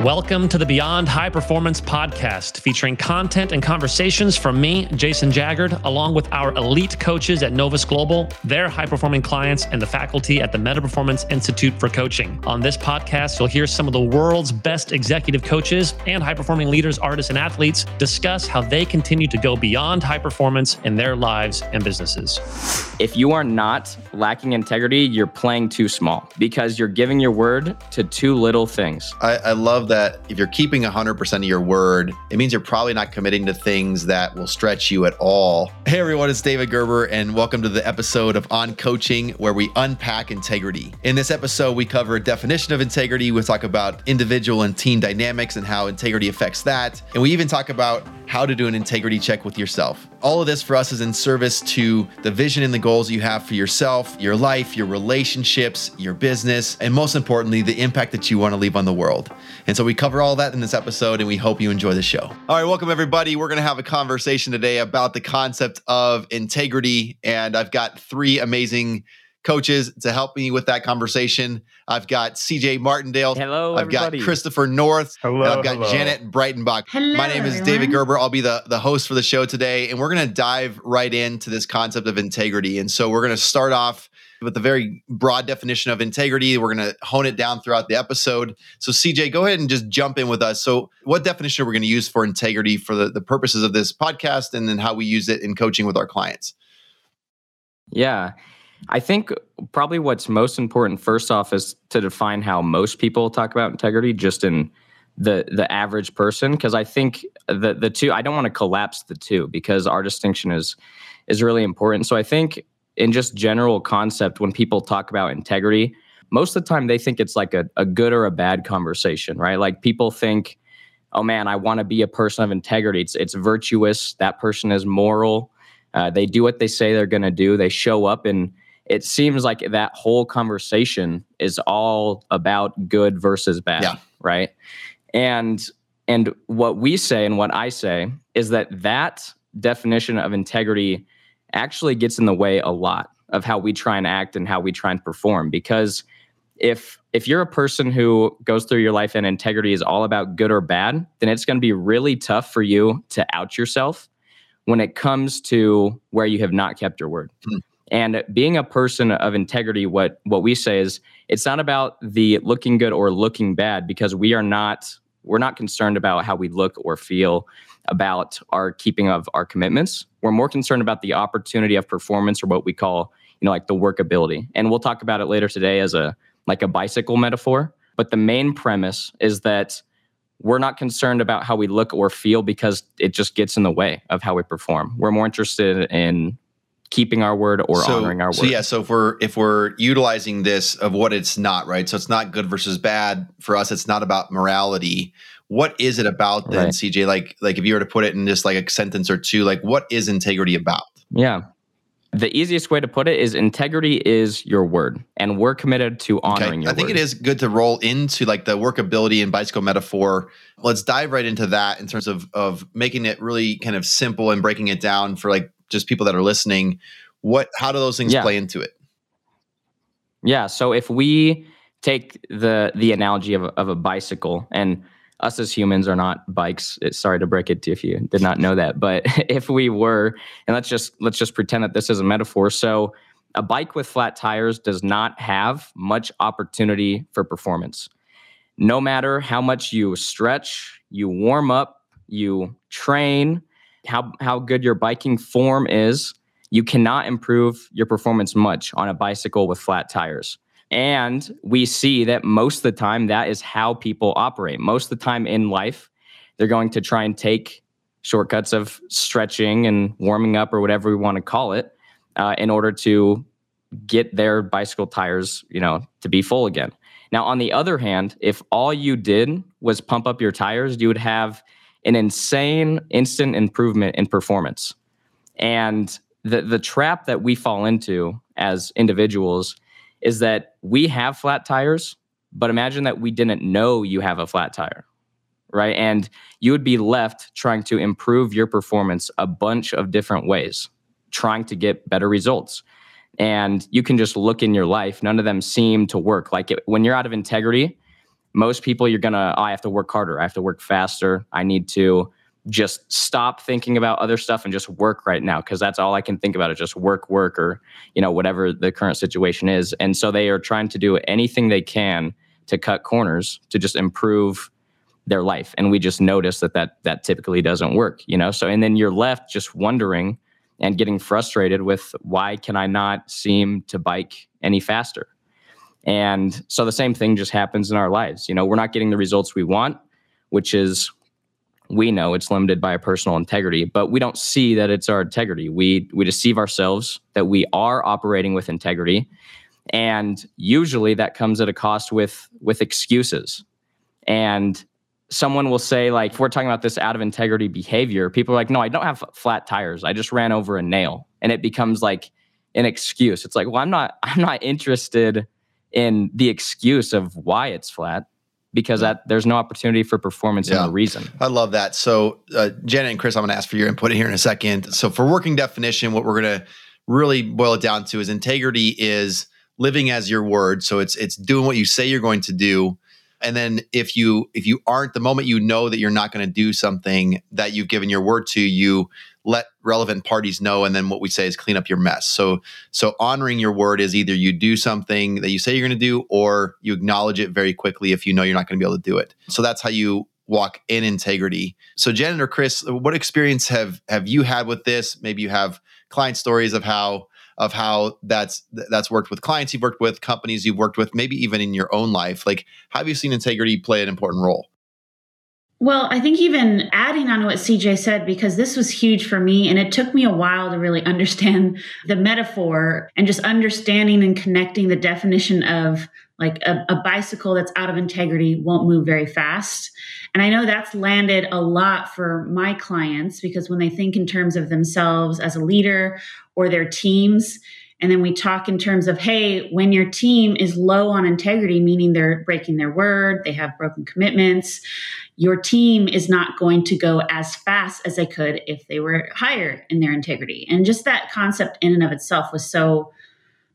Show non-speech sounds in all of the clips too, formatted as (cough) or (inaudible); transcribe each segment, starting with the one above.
Welcome to the Beyond High Performance podcast, featuring content and conversations from me, Jason Jaggard, along with our elite coaches at Novus Global, their high performing clients, and the faculty at the Meta Performance Institute for Coaching. On this podcast, you'll hear some of the world's best executive coaches and high performing leaders, artists, and athletes discuss how they continue to go beyond high performance in their lives and businesses. If you are not lacking integrity, you're playing too small because you're giving your word to too little things. I, I love that if you're keeping 100% of your word, it means you're probably not committing to things that will stretch you at all. Hey everyone, it's David Gerber, and welcome to the episode of On Coaching, where we unpack integrity. In this episode, we cover a definition of integrity. We talk about individual and team dynamics and how integrity affects that. And we even talk about how to do an integrity check with yourself. All of this for us is in service to the vision and the goals you have for yourself, your life, your relationships, your business, and most importantly, the impact that you want to leave on the world. And so we cover all that in this episode, and we hope you enjoy the show. All right, welcome everybody. We're going to have a conversation today about the concept of integrity. And I've got three amazing coaches to help me with that conversation. I've got CJ Martindale. Hello, I've everybody. got Christopher North. Hello, and I've got hello. Janet Breitenbach. Hello, My name is everyone. David Gerber. I'll be the, the host for the show today, and we're going to dive right into this concept of integrity. And so we're going to start off with a very broad definition of integrity. We're going to hone it down throughout the episode. So, CJ, go ahead and just jump in with us. So, what definition are we going to use for integrity for the, the purposes of this podcast, and then how we use it in coaching with our clients? Yeah. I think probably what's most important first off is to define how most people talk about integrity just in the the average person because I think the the two I don't want to collapse the two because our distinction is is really important. So I think in just general concept when people talk about integrity, most of the time they think it's like a, a good or a bad conversation, right? Like people think, oh man, I want to be a person of integrity. It's it's virtuous. That person is moral. Uh, they do what they say they're going to do. They show up, and it seems like that whole conversation is all about good versus bad, Yeah. right? And and what we say and what I say is that that definition of integrity actually gets in the way a lot of how we try and act and how we try and perform because if if you're a person who goes through your life and integrity is all about good or bad then it's going to be really tough for you to out yourself when it comes to where you have not kept your word Hmm. and being a person of integrity what what we say is it's not about the looking good or looking bad because we are not we're not concerned about how we look or feel about our keeping of our commitments. We're more concerned about the opportunity of performance or what we call you know like the workability. And we'll talk about it later today as a like a bicycle metaphor. But the main premise is that we're not concerned about how we look or feel because it just gets in the way of how we perform. We're more interested in keeping our word or so, honoring our word So yeah, so if we're if we're utilizing this of what it's not, right? So it's not good versus bad for us. It's not about morality. What is it about then, Right. CJ? Like like if you were to put it in just like a sentence or two, like what is integrity about? Yeah. The easiest way to put it is integrity is your word, and we're committed to honoring your word. I think word. it is good to roll into like the workability and bicycle metaphor. Let's dive right into that in terms of of making it really kind of simple and breaking it down for like just people that are listening. What how do those things Yeah. play into it? Yeah. So if we take the the analogy of a, of a bicycle, and us as humans are not bikes. It's, sorry to break it to you if you did not know that, but (laughs) if we were, and let's just let's just pretend that this is a metaphor. So a bike with flat tires does not have much opportunity for performance. No matter how much you stretch, you warm up, you train, how how good your biking form is, you cannot improve your performance much on a bicycle with flat tires. And we see that most of the time that is how people operate. Most of the time in life, they're going to try and take shortcuts of stretching and warming up or whatever we want to call it uh, in order to get their bicycle tires, you know, to be full again. Now, on the other hand, if all you did was pump up your tires, you would have an insane instant improvement in performance. And the the trap that we fall into as individuals is that we have flat tires, but imagine that we didn't know you have a flat tire, right? And you would be left trying to improve your performance a bunch of different ways, trying to get better results. And you can just look in your life, none of them seem to work. Like it, when you're out of integrity, most people you're gonna oh, i have to work harder. I have to work faster. I need to just stop thinking about other stuff and just work right now because that's all i can think about is just work work or you know whatever the current situation is. And so they are trying to do anything they can to cut corners to just improve their life. And we just notice that that that typically doesn't work you know? So and then you're left just wondering and getting frustrated with why can i not seem to bike any faster and so the same thing just happens in our lives. You know, we're not getting the results we want, which is we know it's limited by personal integrity, but we don't see that it's our integrity. We we deceive ourselves that we are operating with integrity. And usually that comes at a cost with with excuses. And someone will say like if we're talking about this out of integrity behavior, people are like, "No, I don't have flat tires. I just ran over a nail." And it becomes like an excuse. It's like, "Well, I'm not I'm not interested in the excuse of why it's flat because that there's no opportunity for performance yeah. and a reason. I love that. So, uh, Janet and Chris, I'm going to ask for your input here in a second. So, for working definition, what we're going to really boil it down to is integrity is living as your word. So it's it's doing what you say you're going to do. And then if you if you aren't the moment you know that you're not going to do something that you've given your word to, you let relevant parties know and then what we say is clean up your mess. So so honoring your word is either you do something that you say you're going to do or you acknowledge it very quickly if you know you're not going to be able to do it. So that's how you walk in integrity. So janet or chris what experience have have you had with this? Maybe you have client stories of how of how that's that's worked with clients you've worked with companies you've worked with maybe even in your own life. Like have you seen integrity play an important role well, I think even adding on to what CJ said, because this was huge for me, and it took me a while to really (laughs) understand the metaphor and just understanding and connecting the definition of like a, a, bicycle that's out of integrity won't move very fast. And I know that's landed a lot for my clients because when they think in terms of themselves as a leader or their teams, and then we talk in terms of, hey, when your team is low on integrity, meaning they're breaking their word, they have broken commitments, your team is not going to go as fast as they could if they were higher in their integrity. And just that concept in and of itself was so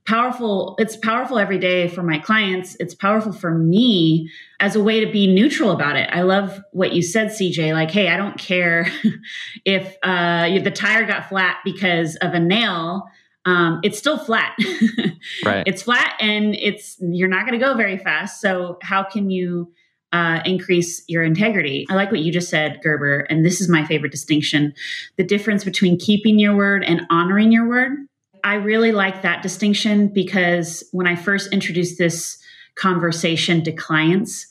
powerful. It's powerful every day for my clients. It's powerful for me as a way to be neutral about it. I love what you said, CJ. Like, hey, I don't care (laughs) if uh, the tire got flat because of a nail. Um, it's still flat. (laughs) right. It's flat, and it's you're not going to go very fast. So how can you? Uh, increase your integrity. I like what you just said, Gerber, and this is my favorite distinction the difference between keeping your word and honoring your word. I really like that distinction because when I first introduced this conversation to clients,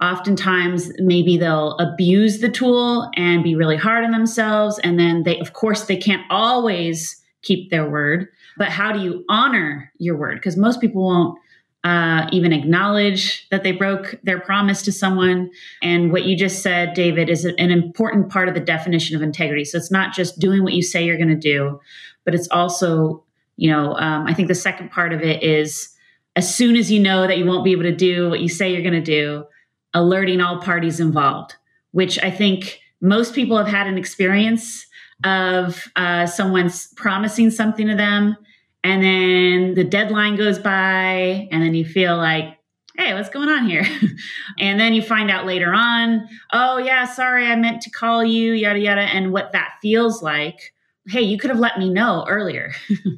oftentimes maybe they'll abuse the tool and be really hard on themselves. And then they, of course, they can't always keep their word. But how do you honor your word? Because most people won't uh, even acknowledge that they broke their promise to someone. And what you just said, David, is an important part of the definition of integrity. So it's not just doing what you say you're going to do, but it's also, you know, um, I think the second part of it is as soon as you know that you won't be able to do what you say you're going to do, alerting all parties involved, which I think most people have had an experience of uh, someone's promising something to them and then the deadline goes by and then you feel like hey what's going on here? (laughs) And then you find out later on oh yeah sorry i meant to call you yada yada. And what that feels like hey you could have let me know earlier. (laughs)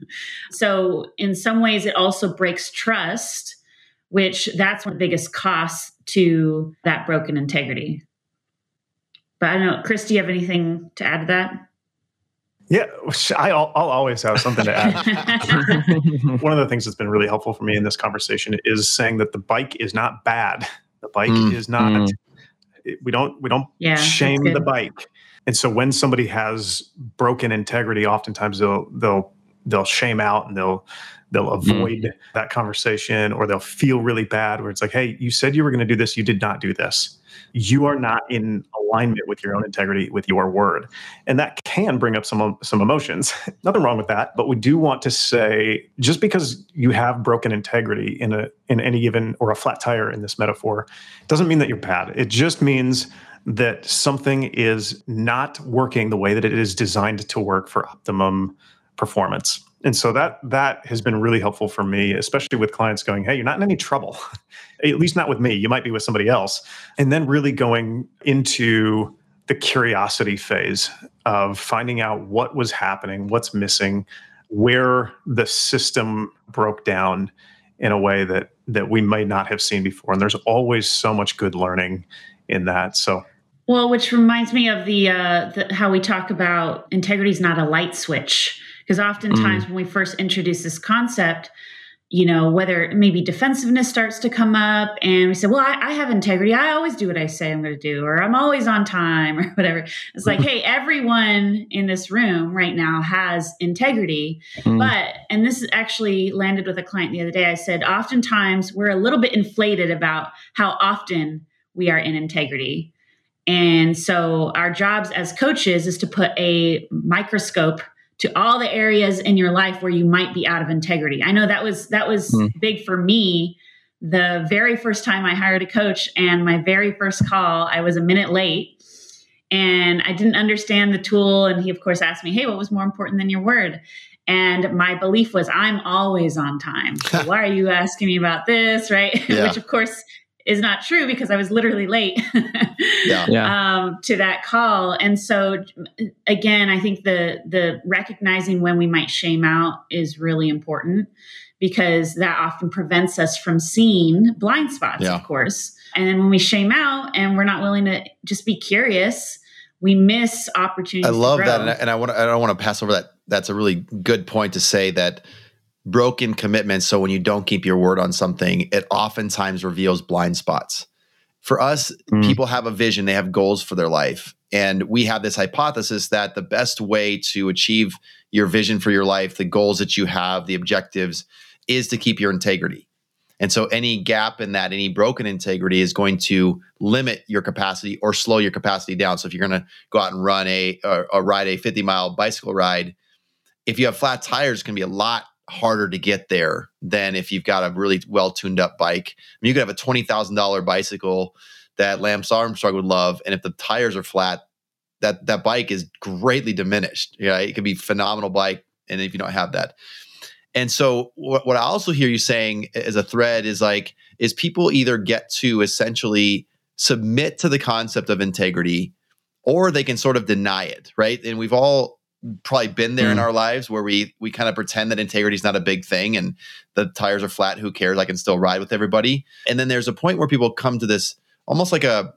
So in some ways it also breaks trust which that's one of the biggest costs to that broken integrity. But i don't know chris do you have anything to add to that yeah, I, will always have something to add. (laughs) One of the things that's been really helpful for me in this conversation is saying that the bike is not bad. The bike mm, is not. Mm. We don't. We don't yeah, shame the bike. And so when somebody has broken integrity, oftentimes they'll they'll they'll shame out and they'll they'll mm. avoid mm. that conversation or they'll feel really bad where it's like, hey, you said you were going to do this, you did not do this you are not in alignment with your own integrity with your word and that can bring up some some emotions (laughs) nothing wrong with that but we do want to say just because you have broken integrity in a in any given or a flat tire in this metaphor doesn't mean that you're bad it just means that something is not working the way that it is designed to work for optimum performance And so that that has been really helpful for me, especially with clients going, "Hey, you're not in any trouble." (laughs) At least not with me. You might be with somebody else. And then really going into the curiosity phase of finding out what was happening, what's missing, where the system broke down in a way that that we may not have seen before. And there's always so much good learning in that. So well, which reminds me of the, uh, the how we talk about integrity is not a light switch because oftentimes mm. when we first introduce this concept, you know, whether maybe defensiveness starts to come up and we say, well, I, I have integrity. I always do what I say I'm going to do, or I'm always on time, (laughs) or whatever. It's like, hey, everyone in this room right now has integrity. Mm. But, and this actually landed with a client the other day. I said, oftentimes we're a little bit inflated about how often we are in integrity. And so our jobs as coaches is to put a microscope to all the areas in your life where you might be out of integrity. I know that was that was mm. big for me. The very first time I hired a coach and my very first call, I was a minute late and I didn't understand the tool and he of course asked me, "Hey, what was more important than your word?" And my belief was I'm always on time. So (laughs) why are you asking me about this, right? (laughs) Yeah. Which of course is not true because I was literally late (laughs) yeah. um, to that call. And so, again, I think the the recognizing when we might shame out is really important because that often prevents us from seeing blind spots, yeah. of course. And then when we shame out and we're not willing to just be curious, we miss opportunities. I love that, and I, and I want I don't want to pass over that. That's a really good point to say that broken commitments. So when you don't keep your word on something, it oftentimes reveals blind spots. For us, mm. people have a vision, they have goals for their life. And we have this hypothesis that the best way to achieve your vision for your life, the goals that you have, the objectives, is to keep your integrity. And so any gap in that, any broken integrity is going to limit your capacity or slow your capacity down. So if you're going to go out and run a or, or ride a 50 mile bicycle ride, if you have flat tires, it's going to be a lot harder to get there than if you've got a really well tuned up bike. I mean, you could have a twenty thousand dollar bicycle that Lance Armstrong would love, and if the tires are flat, that that bike is greatly diminished. Yeah, it could be phenomenal bike, and if you don't have that. And so, what, what I also hear you saying as a thread is like, is people either get to essentially submit to the concept of integrity, or they can sort of deny it, right? And we've all probably been there mm. in our lives where we we kind of pretend that integrity is not a big thing and the tires are flat who cares? I can still ride with everybody. And then there's a point where people come to this almost like a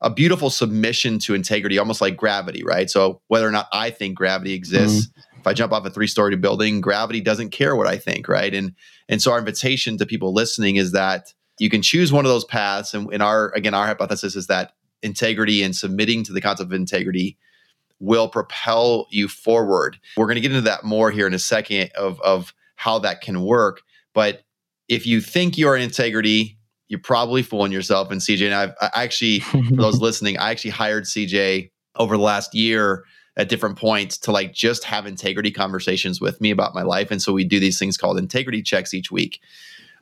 a beautiful submission to integrity almost like gravity right? So whether or not i think gravity exists mm. if i jump off a three story building gravity doesn't care what i think right? And and so our invitation to people listening is that you can choose one of those paths. And in our again our hypothesis is that integrity and submitting to the concept of integrity will propel you forward. We're going to get into that more here in a second of, of how that can work. But if you think you're in integrity, you're probably fooling yourself. And CJ and I've, I actually, for those (laughs) listening, I actually hired CJ over the last year at different points to like just have integrity conversations with me about my life. And so we do these things called integrity checks each week.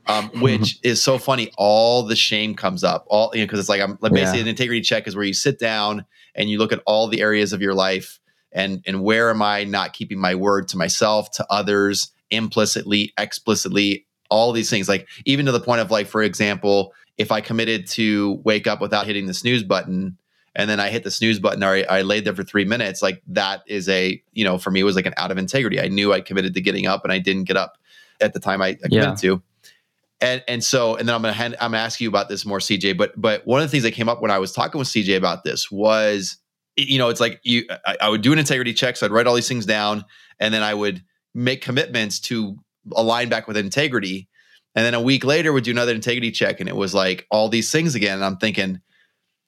Um, which (laughs) is so funny. All the shame comes up, all you know, because it's like I'm like basically yeah. an integrity check is where you sit down and you look at all the areas of your life and and where am I not keeping my word to myself, to others, implicitly, explicitly, all these things. Like even to the point of like, for example, if I committed to wake up without hitting the snooze button, and then I hit the snooze button or I, I, laid there for three minutes, like that is a, you know, for me, it was like an out of integrity. I knew I committed to getting up and I didn't get up at the time I, I committed yeah. to. And and so and then I'm gonna hand, I'm gonna ask you about this more, CJ. But but one of the things that came up when I was talking with CJ about this was, you know, it's like you I, I would do an integrity check, so I'd write all these things down, and then I would make commitments to align back with integrity. And then a week later, would do another integrity check, and it was like all these things again. And I'm thinking,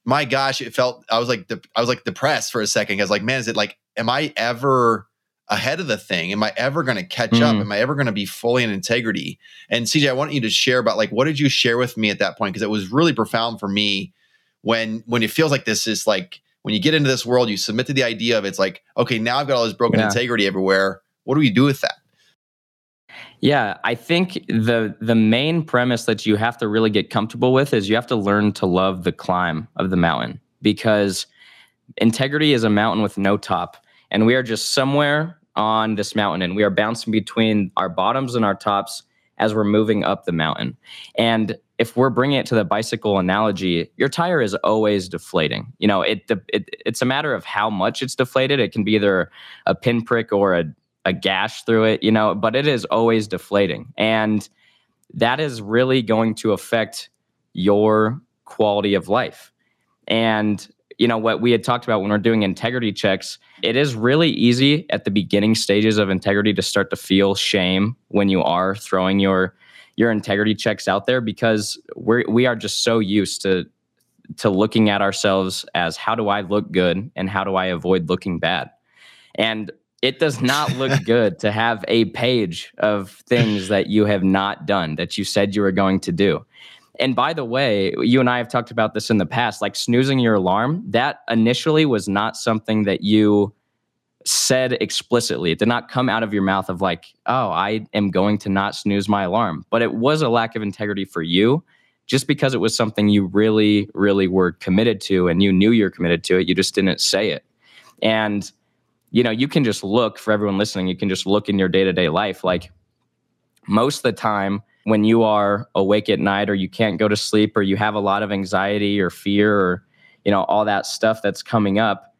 my gosh, it felt I was like de- I was like depressed for a second. I was like, man, is it like, am I ever ahead of the thing? Am I ever going to catch mm. up? Am I ever going to be fully in integrity? And CJ, I want you to share about like what did you share with me at that point because it was really profound for me when when it feels like this is like when you get into this world, you submit to the idea of it's like okay, now I've got all this broken yeah. integrity everywhere. What do we do with that? Yeah, I think the the main premise that you have to really get comfortable with is you have to learn to love the climb of the mountain because integrity is a mountain with no top and we are just somewhere on this mountain and we are bouncing between our bottoms and our tops as we're moving up the mountain. And if we're bringing it to the bicycle analogy, your tire is always deflating. You know, it, it it's a matter of how much it's deflated. It can be either a pinprick or a, a gash through it, you know, but it is always deflating. And that is really going to affect your quality of life. And you know what we had talked about when we're doing integrity checks it is really easy at the beginning stages of integrity to start to feel shame when you are throwing your your integrity checks out there because we're we are just so used to to looking at ourselves as how do I look good and how do I avoid looking bad. And it does not look (laughs) good to have a page of things that you have not done that you said you were going to do. And by the way, you and I have talked about this in the past, like snoozing your alarm, that initially was not something that you said explicitly. It did not come out of your mouth of like, oh, I am going to not snooze my alarm. But it was a lack of integrity for you just because it was something you really, really were committed to and you knew you're committed to it. You just didn't say it. And, you know, you can just look for everyone listening, you can just look in your day to day life. Like most of the time, when you are awake at night or you can't go to sleep or you have a lot of anxiety or fear or, you know, all that stuff that's coming up,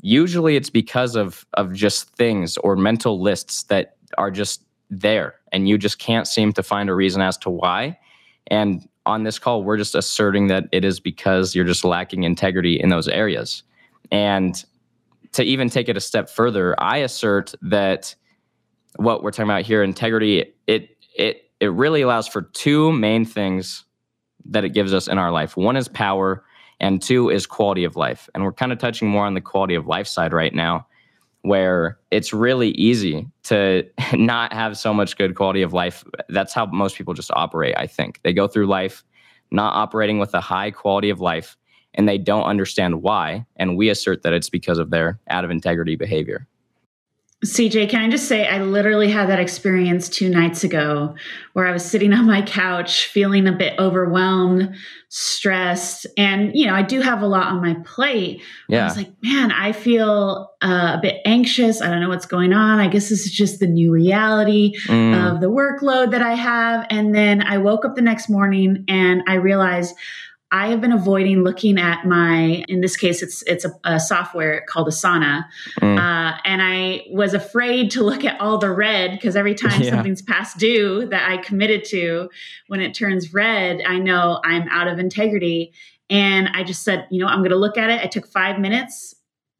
usually it's because of of just things or mental lists that are just there and you just can't seem to find a reason as to why. And on this call we're just asserting that it is because you're just lacking integrity in those areas. And to even take it a step further i assert that what we're talking about here integrity it it it really allows for two main things that it gives us in our life one is power and two is quality of life. And we're kind of touching more on the quality of life side right now, where it's really easy to (laughs) not have so much good quality of life. That's how most people just operate, I think. They go through life not operating with a high quality of life and they don't understand why. And we assert that it's because of their out of integrity behavior. CJ, can I just say, I literally had that experience two nights ago where I was sitting on my couch feeling a bit overwhelmed, stressed. And, you know, I do have a lot on my plate. Yeah. I was like, man, I feel uh, a bit anxious. I don't know what's going on. I guess this is just the new reality mm. of the workload that I have. And then I woke up the next morning and I realized, I have been avoiding looking at my, in this case, it's it's a, a software called Asana, mm. uh, and I was afraid to look at all the red because every time yeah. something's past due that I committed to, when it turns red, I know I'm out of integrity. And I just said, you know, I'm going to look at it. I took five minutes.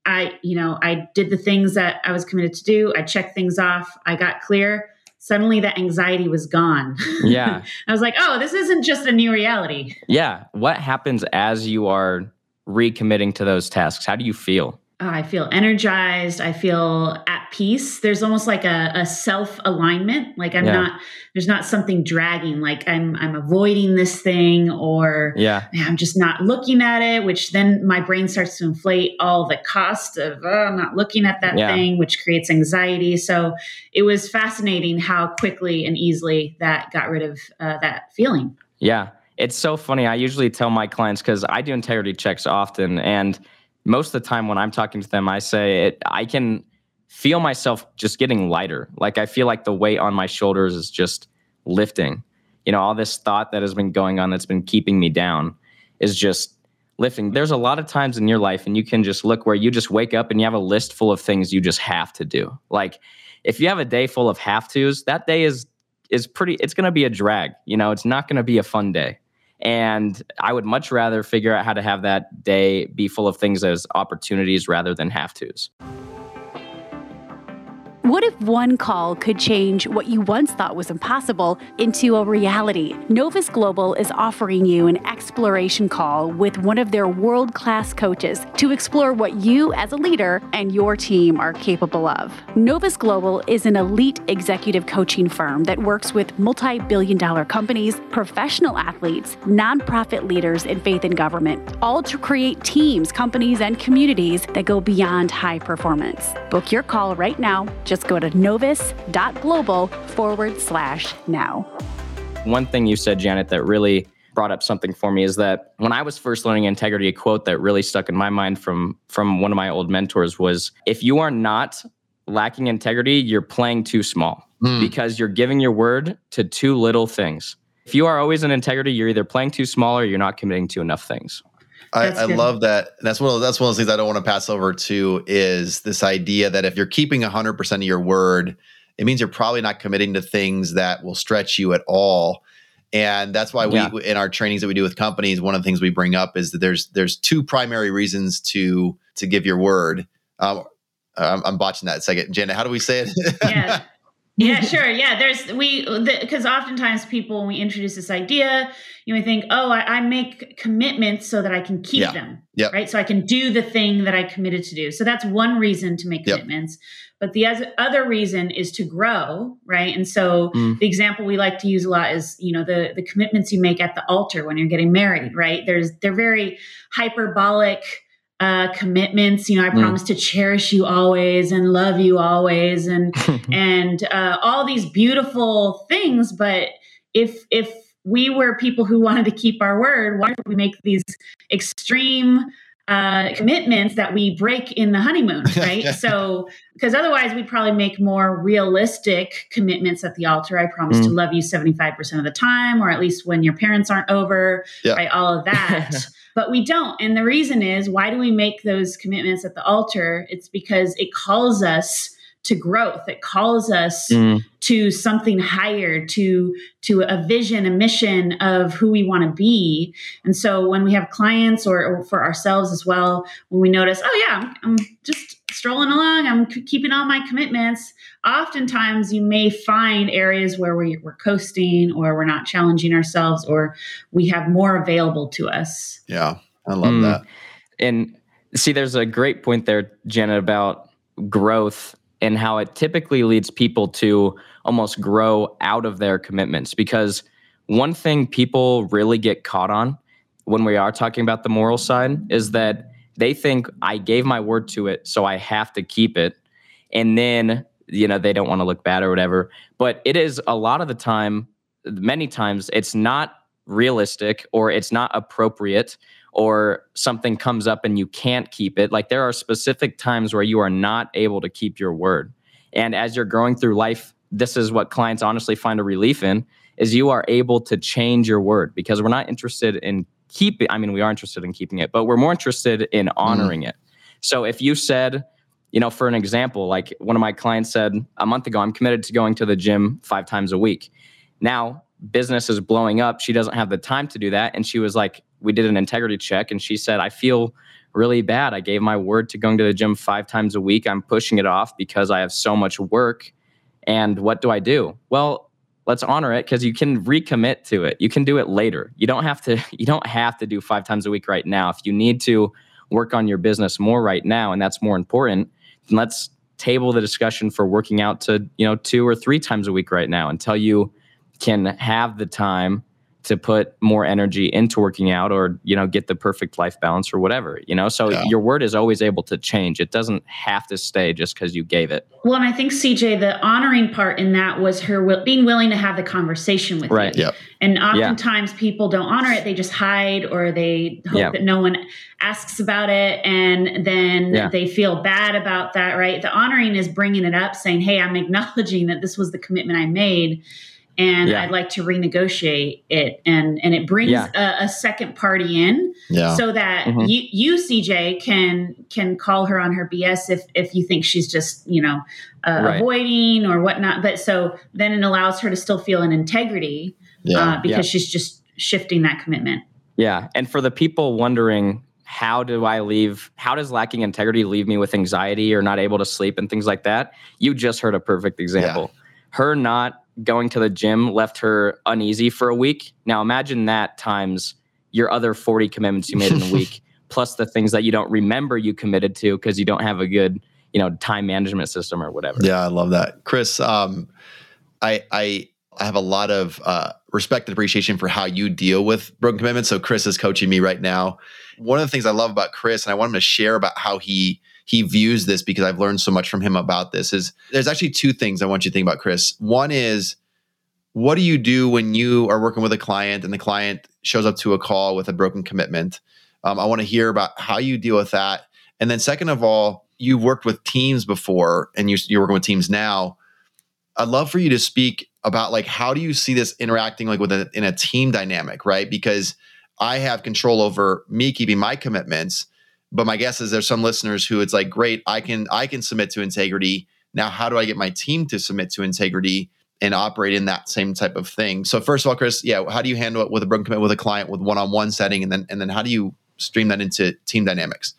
I, you know, I did the things that I was committed to do. I checked things off. I got clear suddenly that anxiety was gone. (laughs) Yeah. I was like, oh, this isn't just a new reality. Yeah. What happens as you are recommitting to those tasks? How do you feel? Oh, I feel energized. I feel at peace. There's almost like a, a self alignment. Like I'm yeah. not, there's not something dragging. Like I'm, I'm avoiding this thing, or yeah, I'm just not looking at it. Which then my brain starts to inflate all the cost of oh, I'm not looking at that yeah. thing, which creates anxiety. So it was fascinating how quickly and easily that got rid of uh, that feeling. Yeah, it's so funny. I usually tell my clients because I do integrity checks often, and most of the time when I'm talking to them, I say it, I can feel myself just getting lighter. Like I feel like the weight on my shoulders is just lifting. You know, all this thought that has been going on that's been keeping me down is just lifting. There's a lot of times in your life, and you can just look where you just wake up and you have a list full of things you just have to do. Like if you have a day full of have tos, that day is is pretty it's going to be a drag. You know, it's not going to be a fun day. And I would much rather figure out how to have that day be full of things as opportunities rather than have tos. What if one call could change what you once thought was impossible into a reality? Novus Global is offering you an exploration call with one of their world class coaches to explore what you as a leader and your team are capable of. Novus Global is an elite executive coaching firm that works with multi billion dollar companies, professional athletes, nonprofit leaders in faith and government, all to create teams, companies, and communities that go beyond high performance. Book your call right now. Just just go to novus.global forward slash now. One thing you said, Janet, that really brought up something for me is that when I was first learning integrity, a quote that really stuck in my mind from from one of my old mentors was if you are not lacking integrity, you're playing too small Mm. because you're giving your word to too little things. If you are always in integrity, you're either playing too small or you're not committing to enough things. I, I love that. And that's one of that's one of those things I don't want to pass over to is this idea that if you're keeping 100% of your word, it means you're probably not committing to things that will stretch you at all. And that's why we Yeah. in our trainings that we do with companies, one of the things we bring up is that there's there's two primary reasons to to give your word. Um, I'm, I'm botching that second. Janet, how do we say it? yeah (laughs) yeah (laughs) sure yeah there's we because oftentimes people when we introduce this idea you may think oh I, I make commitments so that i can keep Yeah. them Yep. right so i can do the thing that i committed to do so that's one reason to make Yep. commitments but the oth- other reason is to grow right and so Mm. the example we like to use a lot is you know the the commitments you make at the altar when you're getting married right there's they're very hyperbolic uh, commitments. You know, I Mm. promise to cherish you always and love you always, and (laughs) and uh, all these beautiful things. But if if we were people who wanted to keep our word, why would we make these extreme uh, commitments that we break in the honeymoon, (laughs) right? so, because otherwise we'd probably make more realistic commitments at the altar. I promise to love you 75% of the time, or at least when your parents aren't over, Yeah. right? All of that. (laughs) but we don't. And the reason is why do we make those commitments at the altar? It's because it calls us to growth. It calls us Mm. to something higher, to to a vision, a mission of who we want to be. And so when we have clients or, or for ourselves as well, when we notice, oh yeah, I'm, I'm just strolling along, I'm c- keeping all my commitments. Oftentimes, you may find areas where we, we're coasting, or we're not challenging ourselves, or we have more available to us. yeah, I love Mm. that. And see, there's a great point there, Jenna, about growth and how it typically leads people to almost grow out of their commitments. Because one thing people really get caught on when we are talking about the moral side is that they think I gave my word to it, so I have to keep it. And then, you know, they don't want to look bad or whatever. But it is a lot of the time, many times, it's not realistic or it's not appropriate or something comes up and you can't keep it. Like there are specific times where you are not able to keep your word. And as you're growing through life, this is what clients honestly find a relief in is you are able to change your word because we're not interested in keep it. I mean, we are interested in keeping it, but we're more interested in mm. honoring it. So if you said, you know, for an example, like one of my clients said a month ago, I'm committed to going to the gym five times a week. Now business is blowing up. She doesn't have the time to do that. And she was like, we did an integrity check and she said, I feel really bad. I gave my word to going to the gym five times a week. I'm pushing it off because I have so much work. And what do I do? Well, let's honor it because you can recommit to it. You can do it later. You don't have to, (laughs) you don't have to do five times a week right now. If you need to work on your business more right now and that's more important, then let's table the discussion for working out to, you know, two or three times a week right now until you can have the time to put more energy into working out or you know get the perfect life balance or whatever you know so Yeah. your word is always able to change it doesn't have to stay just because you gave it Well, and I think CJ, the honoring part in that was her wi- being willing to have the conversation with Right. you. Yep. And oftentimes people don't honor it; they just hide, or they hope Yeah. that no one asks about it, and then Yeah. they feel bad about that. Right? The honoring is bringing it up, saying, "Hey, I'm acknowledging that this was the commitment I made." And Yeah. I'd like to renegotiate it, and and it brings Yeah. a, a second party in, Yeah. so that Mhm. you, you CJ can can call her on her BS if if you think she's just you know uh, Right. avoiding or whatnot. But so then it allows her to still feel an integrity yeah. uh, because Yeah. she's just shifting that commitment. yeah and for the people wondering how do i leave how does lacking integrity leave me with anxiety or not able to sleep and things like that you just heard a perfect example her not going to the gym left her uneasy for a week now imagine that times your other 40 commitments you made in a week (laughs) plus the things that you don't remember you committed to because you don't have a good you know time management system or whatever Yeah, I love that, Chris. Um, I I I have a lot of uh, respect and appreciation for how you deal with broken commitments. So Chris is coaching me right now. One of the things I love about Chris, and I want him to share about how he he views this because I've learned so much from him about this. Is there's actually two things I want you to think about, Chris. One is what do you do when you are working with a client and the client shows up to a call with a broken commitment? Um, I want to hear about how you deal with that. And then, second of all, you've worked with teams before and you, you're working with teams now. I'd love for you to speak about like how do you see this interacting like with a, in a team dynamic, right? Because I have control over me keeping my commitments, but my guess is there's some listeners who it's like, great, I can I can submit to integrity. Now, how do I get my team to submit to integrity and operate in that same type of thing? So first of all, Chris, yeah, how do you handle it with a broken commitment with a client with one-on-one setting, and then and then how do you stream that into team dynamics?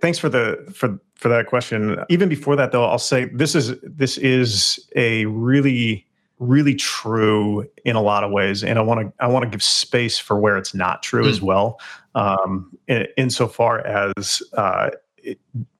Thanks for the for for that question. Even before that, though, I'll say this is this is a really really true in a lot of ways, and I want to I want to give space for where it's not true mm. as well. Um, in, insofar as uh,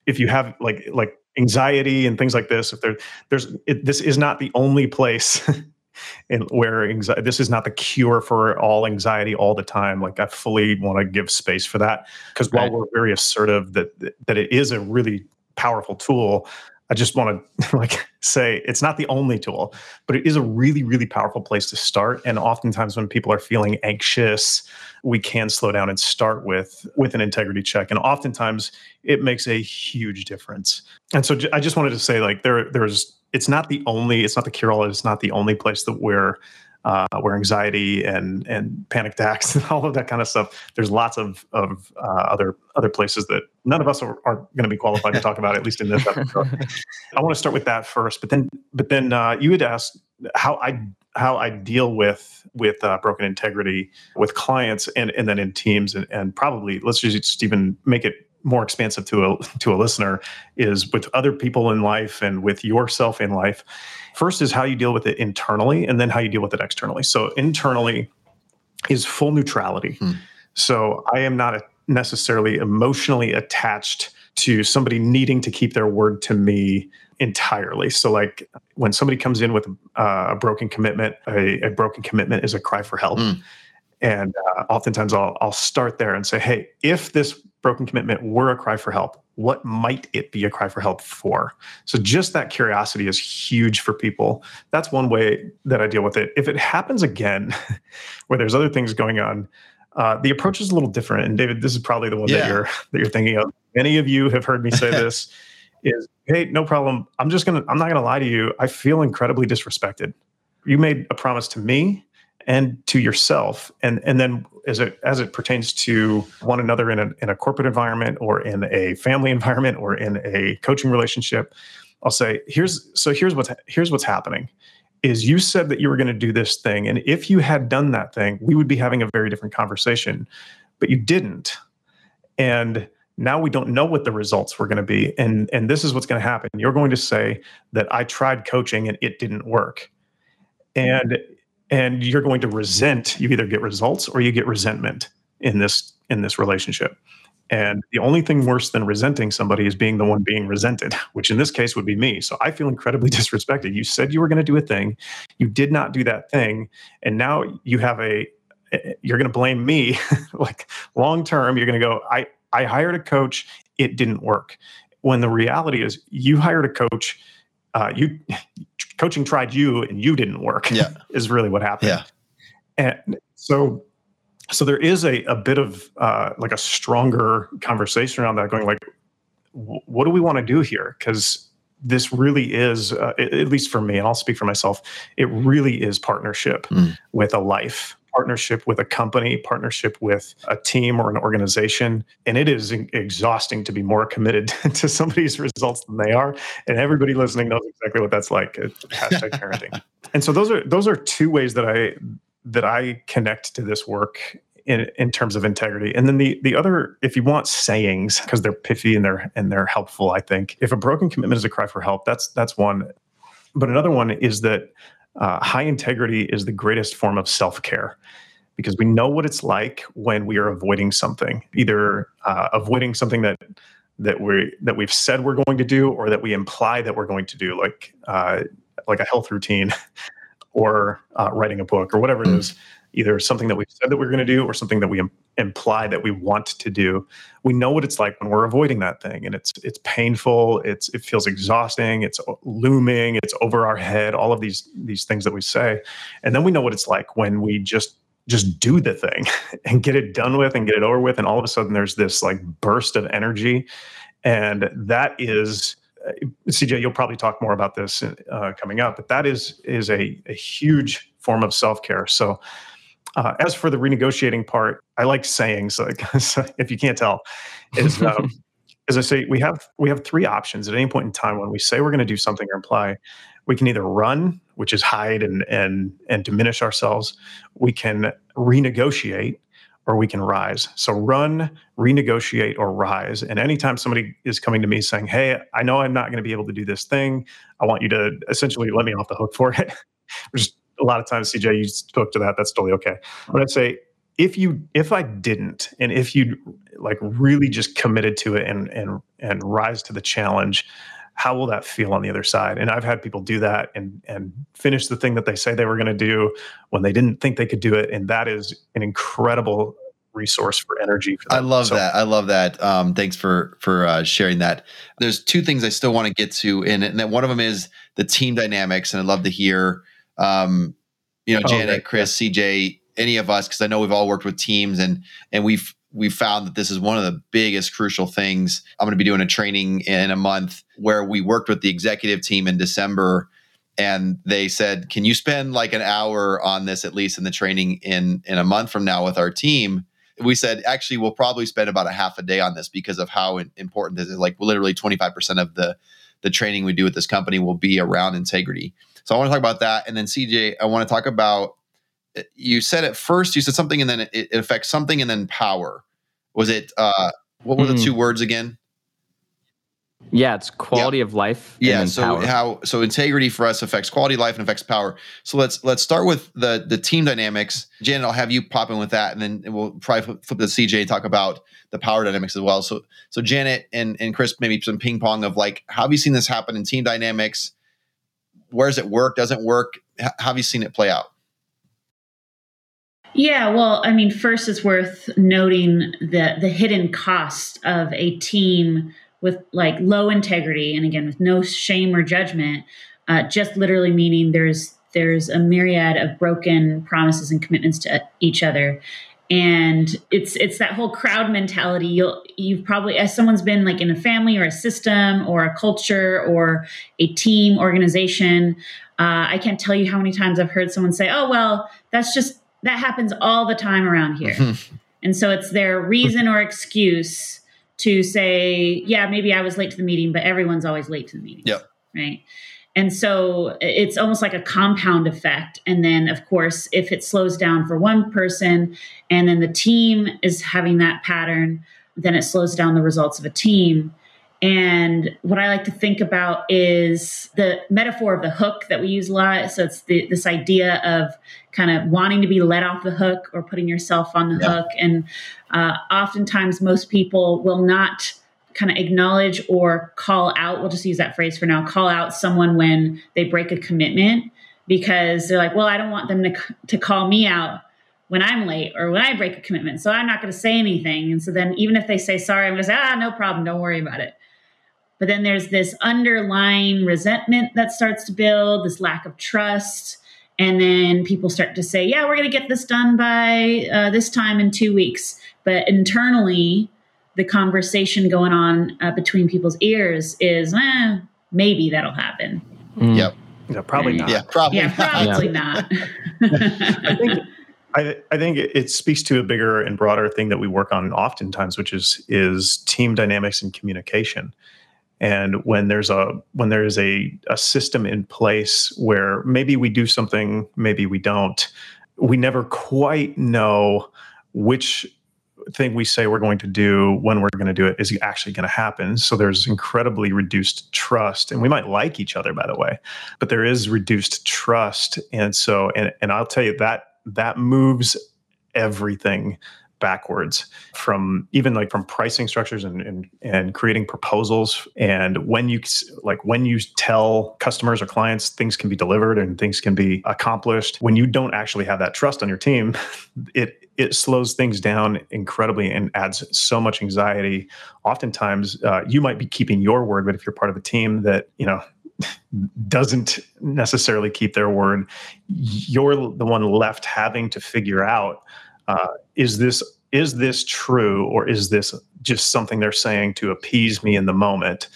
if you have like like anxiety and things like this, if there there's it, this is not the only place (laughs) and where anxiety, this is not the cure for all anxiety all the time. Like I fully want to give space for that because right. while we're very assertive that that it is a really powerful tool, I just want to (laughs) like say it's not the only tool, but it is a really, really powerful place to start. And oftentimes when people are feeling anxious, we can slow down and start with with an integrity check. And oftentimes it makes a huge difference. And so I just wanted to say like there there's it's not the only it's not the cure all it's not the only place that we're uh, where anxiety and and panic attacks (laughs) and all of that kind of stuff. There's lots of of uh, other other places that none of us are, are going to be qualified to talk about, it, at least in this episode. (laughs) I want to start with that first, but then but then uh, you had asked how I how I deal with with uh, broken integrity with clients and and then in teams and, and probably let's just even make it more expansive to a to a listener is with other people in life and with yourself in life First is how you deal with it internally, and then how you deal with it externally. So internally is full neutrality. Hmm. So I am not necessarily emotionally attached to somebody needing to keep their word to me entirely. So, like when somebody comes in with uh, a broken commitment, a, a, broken commitment is a cry for help. Mm. And uh, oftentimes I'll, I'll start there and say, hey, if this broken commitment were a cry for help, what might it be a cry for help for? So just that curiosity is huge for people. That's one way that I deal with it. If it happens again, (laughs) where there's other things going on, uh, the approach is a little different. And David, this is probably the one yeah. that you're (laughs) that you're thinking of. Many of you have heard me say (laughs) this: is hey, no problem. I'm just gonna I'm not gonna lie to you. I feel incredibly disrespected. You made a promise to me and to yourself and and then as it as it pertains to one another in a, in a corporate environment or in a family (laughs) environment or in a coaching relationship i'll say here's so here's what's here's what's happening is you said that you were going to do this thing and if you had done that thing we would be having a very different conversation but you didn't. And now we don't know what the results were going to be and and this is what's going to happen. You're going to say that i tried coaching and it didn't work. And and you're going to resent you either get results or you get resentment in this in this relationship and the only thing worse than resenting somebody is being the one being resented (laughs) which in this case would be me. So i feel incredibly (laughs) disrespected. You said you were going to do a thing. You did not do that thing. And now you have a you're going to blame me. (laughs) Like long term you're going to go i i hired a coach. It didn't work. When the reality is you hired a coach uh, you coaching tried you and you didn't work. Yeah, is really what happened. Yeah, and so so there is a a bit of uh, like a stronger conversation around that, going like, what do we want to do here? Because this really is, uh, at least for me, and I'll speak for myself, it really is partnership mm. with a life partnership with a company, partnership with a team or an organization. And it is exhausting to be more committed (laughs) to somebody's results than they are. And everybody listening knows exactly what that's like. Hashtag parenting. (laughs) and so those are those are two ways that I that I connect to this work in, in terms of integrity. And then the the other, if you want sayings, because they're pithy and they're and they're helpful, I think. If a broken commitment is a cry for help, that's that's one. But another one is that uh, high integrity is the greatest form of self care because we know what it's like when we are avoiding something, either uh, avoiding something that that we that we've said we're going to do or that we imply that we're going to do, like uh, like a health routine (laughs) or uh, writing a book or whatever it mm. is. Either something that we've said that we're going to do or something that we Im- imply that we want to do. We know what it's like when we're avoiding that thing, and it's it's painful. It's it feels exhausting. It's looming. It's over our head. All of these these things that we say, and then we know what it's like when we just just do the thing (laughs) and get it done with and get it over with and all of a sudden there's this like burst of energy and that is CJ, you'll probably talk more about this uh, coming up, but that is is a, a huge form of self care. So, uh, as for the renegotiating part, I like saying so. (laughs) if you can't tell, is um, (laughs) as I say, we have we have three options at any point in time when we say we're going to do something or imply. We can either run, which is hide and and and diminish ourselves. We can renegotiate, or we can rise. So run, renegotiate, or rise. And anytime somebody is coming to me saying, Hey, I know I'm not going to be able to do this thing, I want you to essentially let me off the hook for it. (laughs) Which a lot of times, CJ, you spoke to that. That's totally okay. But I'd say if you if I didn't, and if you like really just committed to it and and and rise to the challenge, how will that feel on the other side? And I've had people do that and and finish the thing that they say they were going to do when they didn't think they could do it, and that is an incredible resource for energy. For I love so, that. I love that. Um, thanks for for uh, sharing that. There's two things I still want to get to, in it, and then one of them is the team dynamics, and I'd love to hear, um, you know, oh, Janet, okay. Chris. CJ, any of us, because I know we've all worked with teams, and and we've we found that this is one of the biggest crucial things. I'm going to be doing a training in a month where we worked with the executive team in December and they said, "Can you spend like an hour on this at least in the training in in a month from now with our team?" We said, "Actually, we'll probably spend about a half a day on this because of how important this is. Like literally 25% of the the training we do with this company will be around integrity." So I want to talk about that and then CJ, I want to talk about you said at first you said something and then it, it affects something and then power was it uh what were mm. the hmm. two words again yeah it's quality yeah. of life yeah so power. how so integrity for us affects quality of life and affects power so let's let's start with the the team dynamics janet i'll have you pop in with that and then we'll probably flip to cj and talk about the power dynamics as well so so janet and and chris maybe some ping pong of like how have you seen this happen in team dynamics Where does it work doesn't work how have you seen it play out yeah, well, I mean, first it's worth noting the the hidden cost of a team with like low integrity, and again with no shame or judgment, uh, just literally meaning there's there's a myriad of broken promises and commitments to each other, and it's it's that whole crowd mentality. You'll you've probably as someone's been like in a family or a system or a culture or a team organization. Uh, I can't tell you how many times I've heard someone say, "Oh well, that's just." That happens all the time around here. Mm-hmm. and so it's their reason or excuse to say, yeah, maybe I was late to the meeting, but everyone's always late to the meeting. Yep. Right. And so it's almost like a compound effect. And then, of course, if it slows down for one person and then the team is having that pattern, then it slows down the results of a team. And what I like to think about is the metaphor of the hook that we use a lot. So it's the, this idea of kind of wanting to be let off the hook or putting yourself on the hook. And uh, oftentimes, most people will not kind of acknowledge or call out. We'll just use that phrase for now call out someone when they break a commitment because they're like, well, I don't want them to, to call me out when I'm late or when I break a commitment. So I'm not going to say anything. And so then even if they say sorry, I'm going to say, ah, no problem. Don't worry about it. But then there's this underlying resentment that starts to build, this lack of trust. And then people start to say, yeah, we're going to get this done by uh, this time in two weeks. But internally, the conversation going on uh, between people's ears is, eh, maybe that'll happen. Mm. Yep. Yeah, probably not. Yeah, probably. Yeah, probably not. (laughs) I think I, I, think it speaks to a bigger and broader thing that we work on oftentimes, which is is team dynamics and communication and when there's a when there's a, a system in place where maybe we do something maybe we don't we never quite know which thing we say we're going to do when we're going to do it is actually going to happen. So there's incredibly reduced trust and we might like each other by the way but there is reduced trust. And so and, and i'll tell you that that moves everything backwards from even like from pricing structures and, and and creating proposals. And when you like when you tell customers or clients things can be delivered and things can be accomplished when you don't actually have that trust on your team (laughs) it it slows things down incredibly and adds so much anxiety. Oftentimes uh, you might be keeping your word but if you're part of a team that you know (laughs) doesn't necessarily keep their word you're the one left having to figure out uh, is this is this true or is this just something they're saying to appease me in the moment?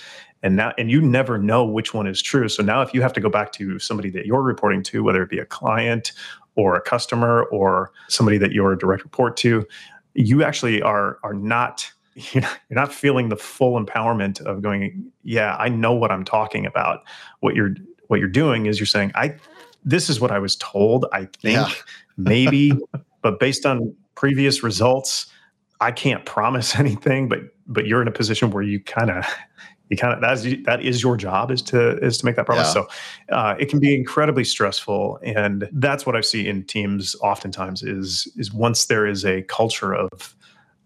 And now, and you never know which one is true. So now, if you have to go back to somebody that you're reporting to, whether it be a client or a customer or somebody that you're a direct report to, you actually are are not (laughs) you're not feeling the full empowerment of going yeah i know what i'm talking about what you're what you're doing is you're saying i this is what i was told i think yeah. maybe (laughs) but based on previous results i can't promise (laughs) anything but but you're in a position where you kind of you kind of that's that is your job is to is to make that promise yeah. so uh, it can be incredibly stressful and that's what i see in teams oftentimes is is once there is a culture of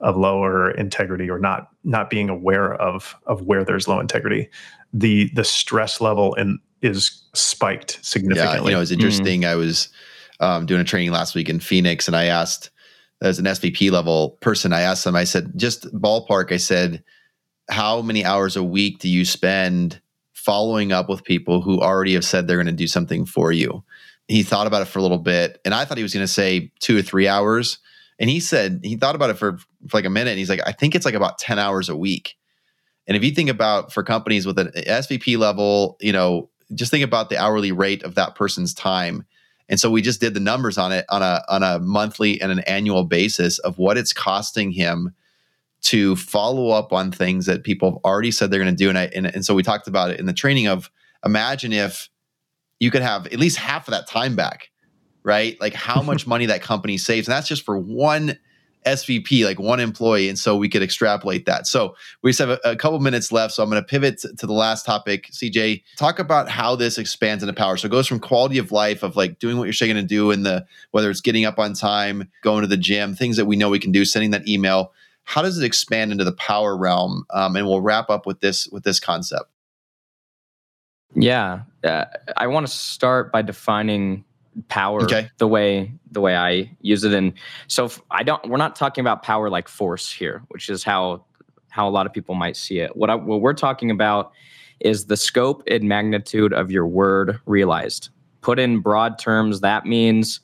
of lower integrity or not not being aware of of where there's low integrity the the stress level and is spiked significantly yeah you know it's interesting mm. i was um, doing a training last week in phoenix and i asked as an svp level person i asked them i said just ballpark i said how many hours a week do you spend following up with people who already have said they're going to do something for you he thought about it for a little bit and i thought he was going to say two or three hours and he said he thought about it for, for like a minute. And he's like, I think it's like about 10 hours a week. And if you think about for companies with an SVP level, you know, just think about the hourly rate of that person's time. And so we just did the numbers on it on a on a monthly and an annual basis of what it's costing him to follow up on things that people have already said they're going to do. And, I, and and so we talked about it in the training of imagine if you could have at least half of that time back right? Like how (laughs) much money that company saves. And that's just for one SVP, like one employee. And so we could extrapolate that. So we just have a, a couple minutes left. So I'm going to pivot to, the last topic. CJ, talk about how this expands into power. So it goes from quality of life of like doing what you're saying to do in the, whether it's getting up on time, going to the gym, things that we know we can do, sending that email. How does it expand into the power realm? Um, and we'll wrap up with this, with this concept. Yeah. Uh, I want to start by defining power okay. the way the way I use it. And so I don't. We're not talking about power like force here, which is how how a lot of people might see it. What I, what we're talking about is the scope and magnitude of your word realized. Put in broad terms, that means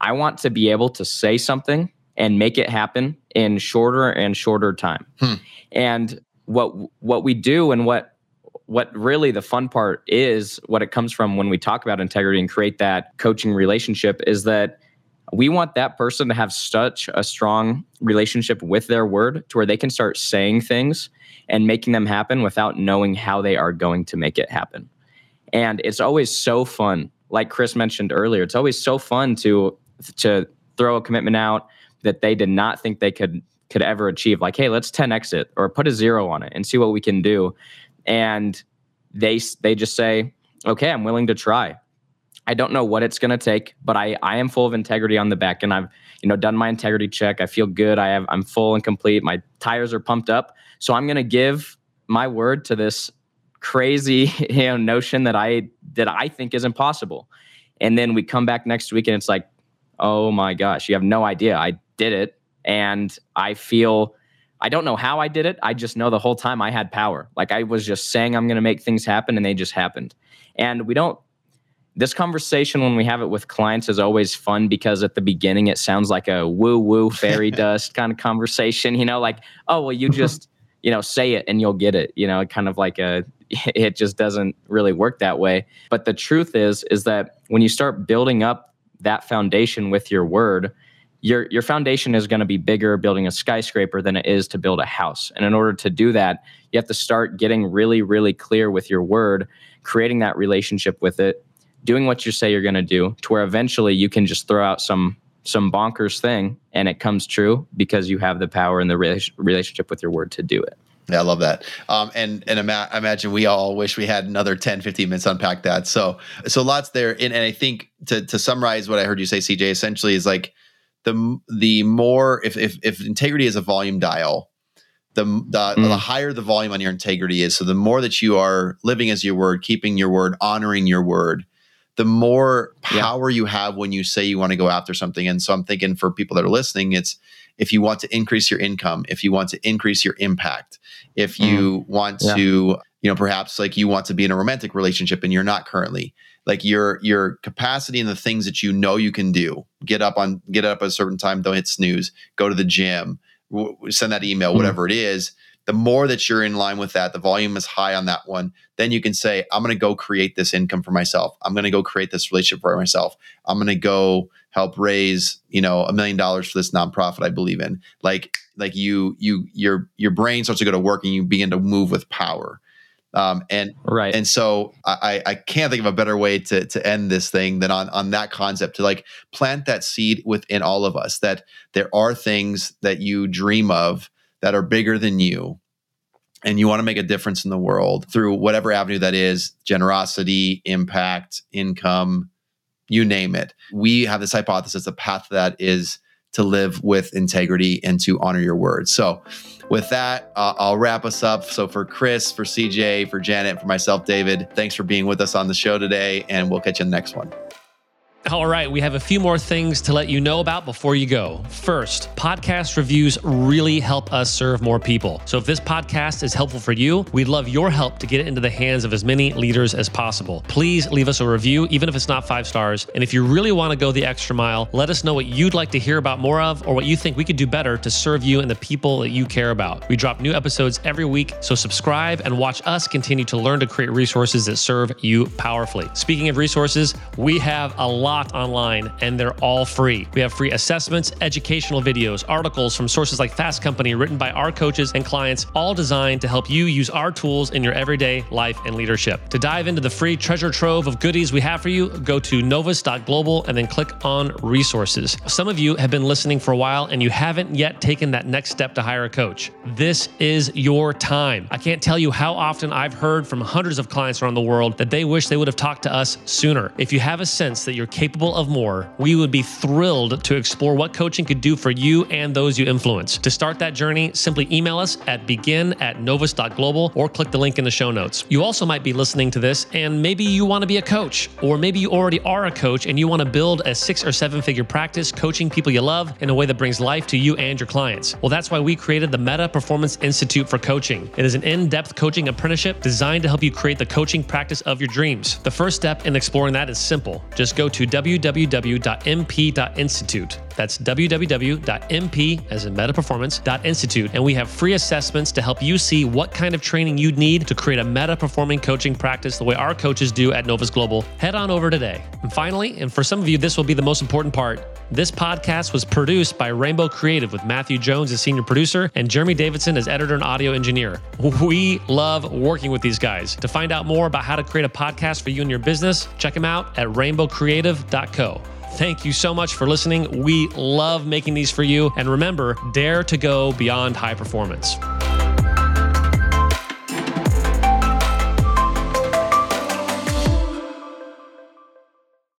I want to be able to say something and make it happen in shorter and shorter time. Hmm. And what what we do and what what really the fun part is what it comes from when we talk about integrity and create that coaching relationship is that we want that person to have such a strong relationship with their word to where they can start saying things and making them happen without knowing how they are going to make it happen. And it's always so fun. Like Chris mentioned earlier, it's always so fun to to throw a commitment out that they did not think they could could ever achieve. Like, hey, let's 10x it or put a zero on it and see what we can do and they they just say, "Okay, I'm willing to try." I don't know what it's going to take, but I I am full of integrity on the back and I've you know done my integrity check. I feel good. I have I'm full and complete. My tires are pumped up. So I'm going to give my word to this crazy (laughs) you know notion that I that I think is impossible. And then we come back next week and it's like, "Oh my gosh, you have no idea. I did it." And I feel I don't know how I did it. I just know the whole time I had power. Like I was just saying I'm going to make things happen and they just happened. And we don't this conversation when we have it with clients is always fun because at the beginning it sounds like a woo woo (laughs) fairy dust kind of conversation, you know, like, oh, well you (laughs) just, you know, say it and you'll get it, you know, kind of like a (laughs) it just doesn't really work that way. But the truth is is that when you start building up that foundation with your word, your your foundation is going to be bigger building a skyscraper than it is to build a house. And in order to do that, you have to start getting really really clear with your word, creating that relationship with it, doing what you say you're going to do to where eventually you can just throw out some some bonkers thing and it comes true because you have the power and the relationship with your word to do it. Yeah, I love that. Um, and and ima- imagine we all wish we had another 10, 15 minutes unpack that. So so lots there. And, and I think to to summarize what I heard you say, CJ, essentially is like the the more if if, if integrity is a volume dial, the the, mm. the higher the volume on your integrity is. So the more that you are living as your word, keeping your word, honoring your word, the more power yeah. you have when you say you want to go after something. And so I'm thinking for people that are listening, it's if you want to increase your income, if you want to increase your impact, if you mm. want yeah. to you know perhaps like you want to be in a romantic relationship and you're not currently. Like your your capacity and the things that you know you can do get up on get up at a certain time don't hit snooze go to the gym w- send that email mm-hmm. whatever it is the more that you're in line with that the volume is high on that one then you can say i'm going to go create this income for myself. I'm going to go create this relationship for myself. I'm going to go help raise you know a million dollars for this nonprofit i believe in. Like like you you your your brain starts to go to work and you begin to move with power um, and right. And so I, I can't think of a better way to to end this thing than on on that concept to like plant that seed within all of us that there are things that you dream of that are bigger than you and you want to make a difference in the world through whatever avenue that is generosity impact income you name it we have this hypothesis the path that is to live with integrity and to honor your words so with that, uh, I'll wrap us up. So for Chris, for CJ, for Janet, for myself, David, thanks for being with us on the show today, and we'll catch you in the next one. All right, we have a few more things to let you know about before you go. First, podcast reviews really help us serve more people. So if this podcast is helpful for you, we'd love your help to get it into the hands of as many leaders as possible. Please leave us a review, even if it's not five stars. And if you really want to go the extra mile, let us know what you'd like to hear about more of or what you think we could do better to serve you and the people that you care about. We drop new episodes every week, so subscribe and watch us continue to learn to create resources that serve you powerfully. Speaking of resources, we have a lot lot online and they're all free. We have free assessments, educational videos, articles from sources like Fast Company written by our coaches and clients, all designed to help you use our tools in your everyday life and leadership. To dive into the free treasure trove of goodies we have for you, go to novus.global and then click on resources. Some of you have been listening for a while and you haven't yet taken that next step to hire a coach. This is your time. I can't tell you how often I've heard from hundreds of clients around the world that they wish they would have talked to us sooner. If you have a sense that you're capable of more, we would be thrilled to explore what coaching could do for you and those you influence. To start that journey, simply email us at begin at novus.global or click the link in the show notes. You also might be listening to this and maybe you want to be a coach, or maybe you already are a coach and you want to build a six or seven figure practice coaching people you love in a way that brings life to you and your clients. Well, that's why we created the Meta Performance Institute for Coaching. It is an in depth coaching apprenticeship designed to help you create the coaching practice of your dreams. The first step in exploring that is simple just go to www.mp.institute. That's www.mp as in metaperformance.institute. And we have free assessments to help you see what kind of training you'd need to create a meta performing coaching practice the way our coaches do at Novus Global. Head on over today. And finally, and for some of you, this will be the most important part. This podcast was produced by Rainbow Creative with Matthew Jones as senior producer and Jeremy Davidson as editor and audio engineer. We love working with these guys. To find out more about how to create a podcast for you and your business, check them out at rainbowcreative.co. Thank you so much for listening. We love making these for you. And remember, dare to go beyond high performance.